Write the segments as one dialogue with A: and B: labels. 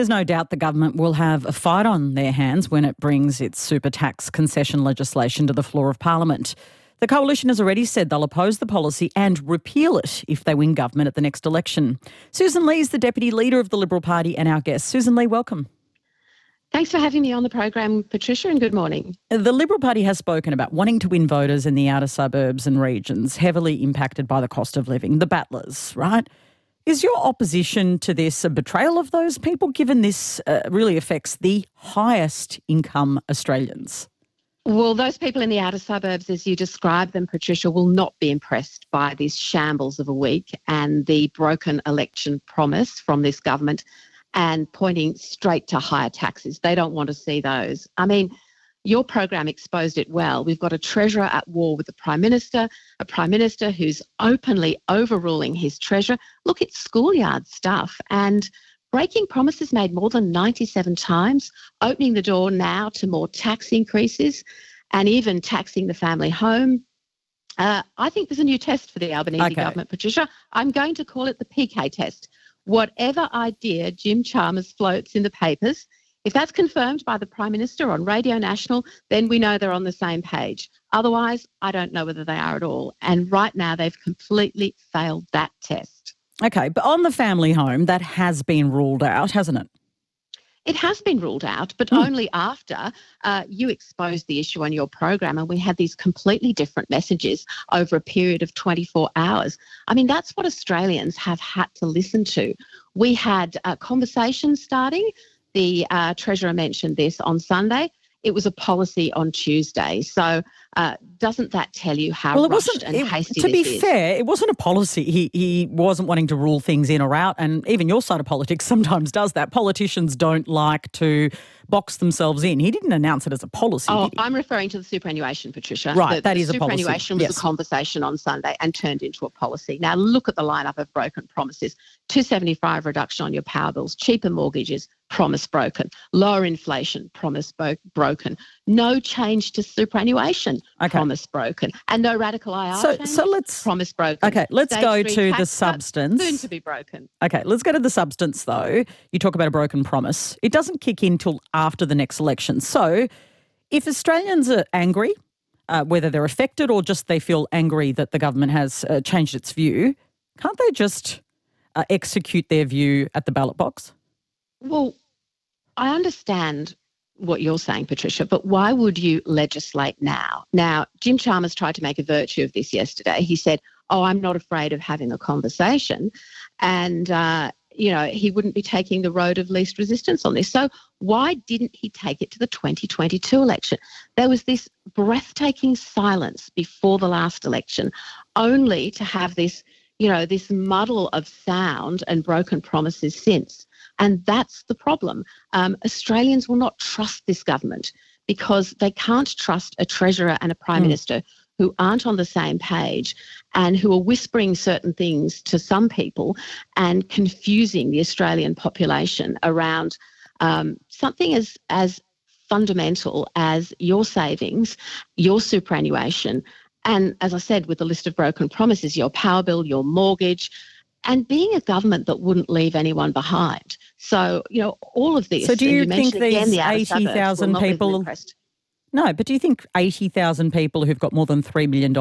A: There's no doubt the government will have a fight on their hands when it brings its super tax concession legislation to the floor of Parliament. The coalition has already said they'll oppose the policy and repeal it if they win government at the next election. Susan Lee is the deputy leader of the Liberal Party and our guest. Susan Lee, welcome.
B: Thanks for having me on the program, Patricia, and good morning.
A: The Liberal Party has spoken about wanting to win voters in the outer suburbs and regions heavily impacted by the cost of living, the battlers, right? Is your opposition to this a betrayal of those people, given this uh, really affects the highest income Australians?
B: Well, those people in the outer suburbs, as you describe them, Patricia, will not be impressed by this shambles of a week and the broken election promise from this government and pointing straight to higher taxes. They don't want to see those. I mean, your program exposed it well. We've got a treasurer at war with the prime minister, a prime minister who's openly overruling his treasurer. Look, it's schoolyard stuff and breaking promises made more than 97 times, opening the door now to more tax increases and even taxing the family home. Uh, I think there's a new test for the Albanese okay. government, Patricia. I'm going to call it the PK test. Whatever idea Jim Chalmers floats in the papers, if that's confirmed by the Prime Minister on Radio National, then we know they're on the same page. Otherwise, I don't know whether they are at all. And right now, they've completely failed that test.
A: Okay, but on the family home, that has been ruled out, hasn't it?
B: It has been ruled out, but mm. only after uh, you exposed the issue on your program and we had these completely different messages over a period of 24 hours. I mean, that's what Australians have had to listen to. We had a conversation starting the uh, Treasurer mentioned this on Sunday. It was a policy on Tuesday. So uh, doesn't that tell you how well, it wasn't, and
A: it,
B: hasty
A: To be
B: is?
A: fair, it wasn't a policy. He, he wasn't wanting to rule things in or out. And even your side of politics sometimes does that. Politicians don't like to box themselves in. He didn't announce it as a policy.
B: Oh, I'm referring to the superannuation, Patricia.
A: Right,
B: the,
A: that
B: the
A: is a
B: policy.
A: Superannuation
B: was
A: yes.
B: a conversation on Sunday and turned into a policy. Now look at the lineup of broken promises: 275 reduction on your power bills, cheaper mortgages, promise broken, lower inflation, promise bo- broken, no change to superannuation, okay. promise broken, and no radical IR
A: so, so let's
B: promise broken.
A: Okay, let's
B: Stage
A: go to the
B: substance. Soon to be broken.
A: Okay, let's go to the substance though. You talk about a broken promise. It doesn't kick in till after the next election. So, if Australians are angry, uh, whether they're affected or just they feel angry that the government has uh, changed its view, can't they just uh, execute their view at the ballot box?
B: Well, I understand what you're saying, Patricia, but why would you legislate now? Now, Jim Chalmers tried to make a virtue of this yesterday. He said, Oh, I'm not afraid of having a conversation. And, uh, you know, he wouldn't be taking the road of least resistance on this. So, why didn't he take it to the 2022 election? There was this breathtaking silence before the last election, only to have this, you know, this muddle of sound and broken promises since. And that's the problem. Um, Australians will not trust this government because they can't trust a treasurer and a prime mm. minister who aren't on the same page and who are whispering certain things to some people and confusing the Australian population around um, something as as fundamental as your savings, your superannuation, and as I said, with the list of broken promises, your power bill, your mortgage, and being a government that wouldn't leave anyone behind. So, you know, all of this.
A: So, do you,
B: you
A: think these
B: again, the
A: 80,000 people. No, but do you think 80,000 people who've got more than $3 million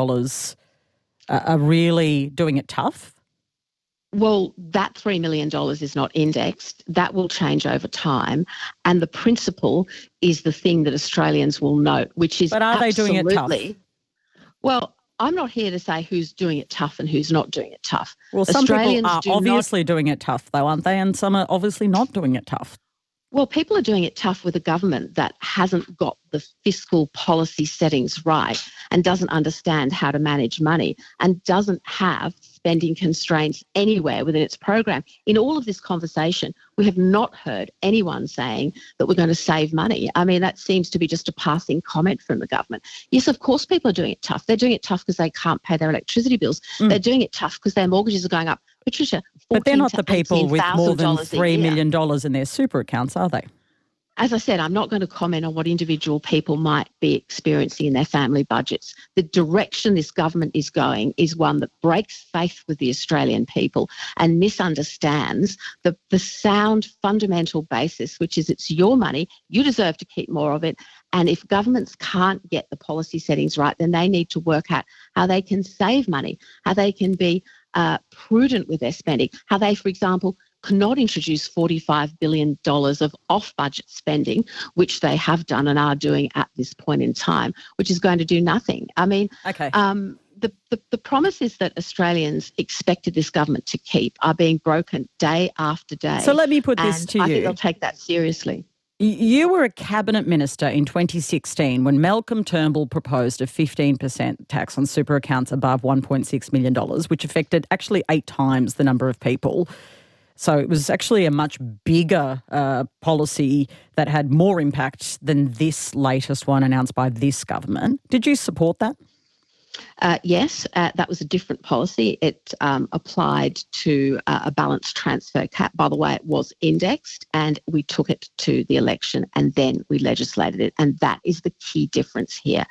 A: are really doing it tough?
B: Well, that $3 million is not indexed. That will change over time. And the principle is the thing that Australians will note, which is.
A: But are they doing it tough?
B: Well, I'm not here to say who's doing it tough and who's not doing it tough.
A: Well, some Australians people are obviously not, doing it tough, though, aren't they? And some are obviously not doing it tough.
B: Well, people are doing it tough with a government that hasn't got the fiscal policy settings right and doesn't understand how to manage money and doesn't have spending constraints anywhere within its program. In all of this conversation, we have not heard anyone saying that we're going to save money. I mean, that seems to be just a passing comment from the government. Yes, of course, people are doing it tough. They're doing it tough because they can't pay their electricity bills. Mm. They're doing it tough because their mortgages are going up. Patricia,
A: but they're not the people with more than $3 million in their super accounts, are they?
B: as I said, I'm not going to comment on what individual people might be experiencing in their family budgets. The direction this government is going is one that breaks faith with the Australian people and misunderstands the, the sound fundamental basis, which is it's your money, you deserve to keep more of it. And if governments can't get the policy settings right, then they need to work out how they can save money, how they can be uh, prudent with their spending, how they, for example, cannot introduce $45 billion of off budget spending, which they have done and are doing at this point in time, which is going to do nothing. I mean, okay. Um, the, the, the, promises that Australians expected this government to keep are being broken day after day.
A: So let me put this to
B: I
A: you.
B: I think they'll take that seriously.
A: You were a cabinet minister in 2016 when Malcolm Turnbull proposed a 15% tax on super accounts above $1.6 million, which affected actually eight times the number of people. So it was actually a much bigger uh, policy that had more impact than this latest one announced by this government. Did you support that?
B: Uh, yes, uh, that was a different policy. It um, applied to uh, a balanced transfer cap. By the way, it was indexed and we took it to the election and then we legislated it. And that is the key difference here.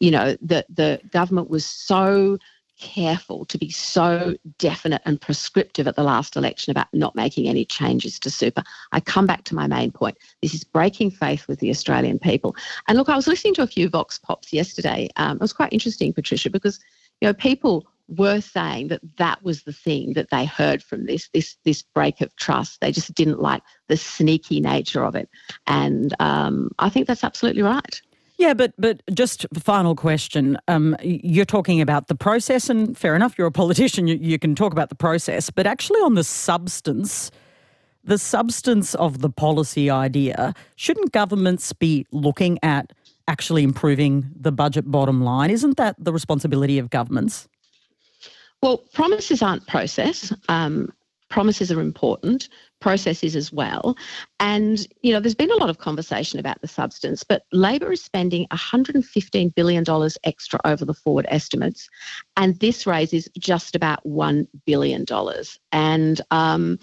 B: You know, the, the government was so careful to be so definite and prescriptive at the last election about not making any changes to super. I come back to my main point. This is breaking faith with the Australian people. And look, I was listening to a few Vox Pops yesterday. Um, it was quite interesting, Patricia, because you know people were saying that that was the thing that they heard from this this this break of trust. They just didn't like the sneaky nature of it, and um, I think that's absolutely right.
A: Yeah, but but just final question. Um, you're talking about the process, and fair enough. You're a politician. You, you can talk about the process, but actually on the substance, the substance of the policy idea. Shouldn't governments be looking at actually improving the budget bottom line? Isn't that the responsibility of governments?
B: Well, promises aren't process. Um, promises are important, processes as well. And, you know, there's been a lot of conversation about the substance, but Labor is spending $115 billion extra over the forward estimates. And this raises just about $1 billion. And, um,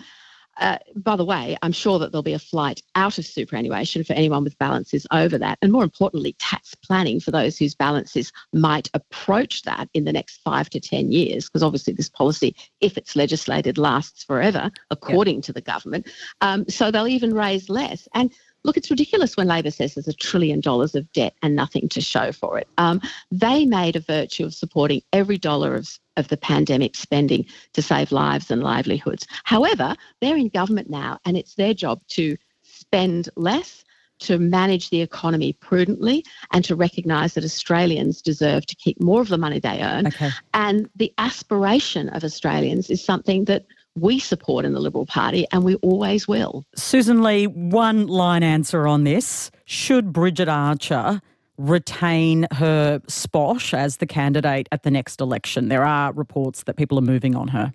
B: uh, by the way, I'm sure that there'll be a flight out of superannuation for anyone with balances over that. And more importantly, tax planning for those whose balances might approach that in the next five to 10 years, because obviously this policy, if it's legislated, lasts forever, according to the government. Um, so they'll even raise less. And Look, it's ridiculous when Labor says there's a trillion dollars of debt and nothing to show for it. Um, they made a virtue of supporting every dollar of, of the pandemic spending to save lives and livelihoods. However, they're in government now and it's their job to spend less to manage the economy prudently and to recognise that Australians deserve to keep more of the money they earn. Okay. And the aspiration of Australians is something that we support in the Liberal Party and we always will.
A: Susan Lee, one line answer on this. Should Bridget Archer retain her spot as the candidate at the next election? There are reports that people are moving on her.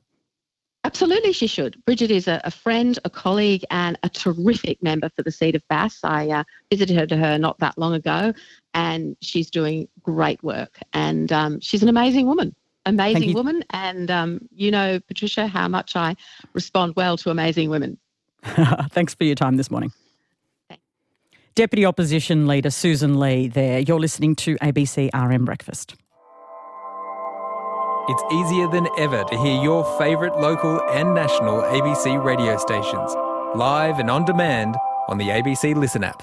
B: Absolutely, she should. Bridget is a, a, friend, a colleague, and a terrific member for the seat of Bass. I uh, visited her to her not that long ago, and she's doing great work. And um, she's an amazing woman amazing woman. And um, you know, Patricia, how much I respond well to amazing women.
A: Thanks for your time this morning. Deputy Opposition Leader Susan Lee there. You're listening to ABC RN Breakfast.
C: It's easier than ever to hear your favourite local and national ABC radio stations, live and on demand on the ABC Listen app.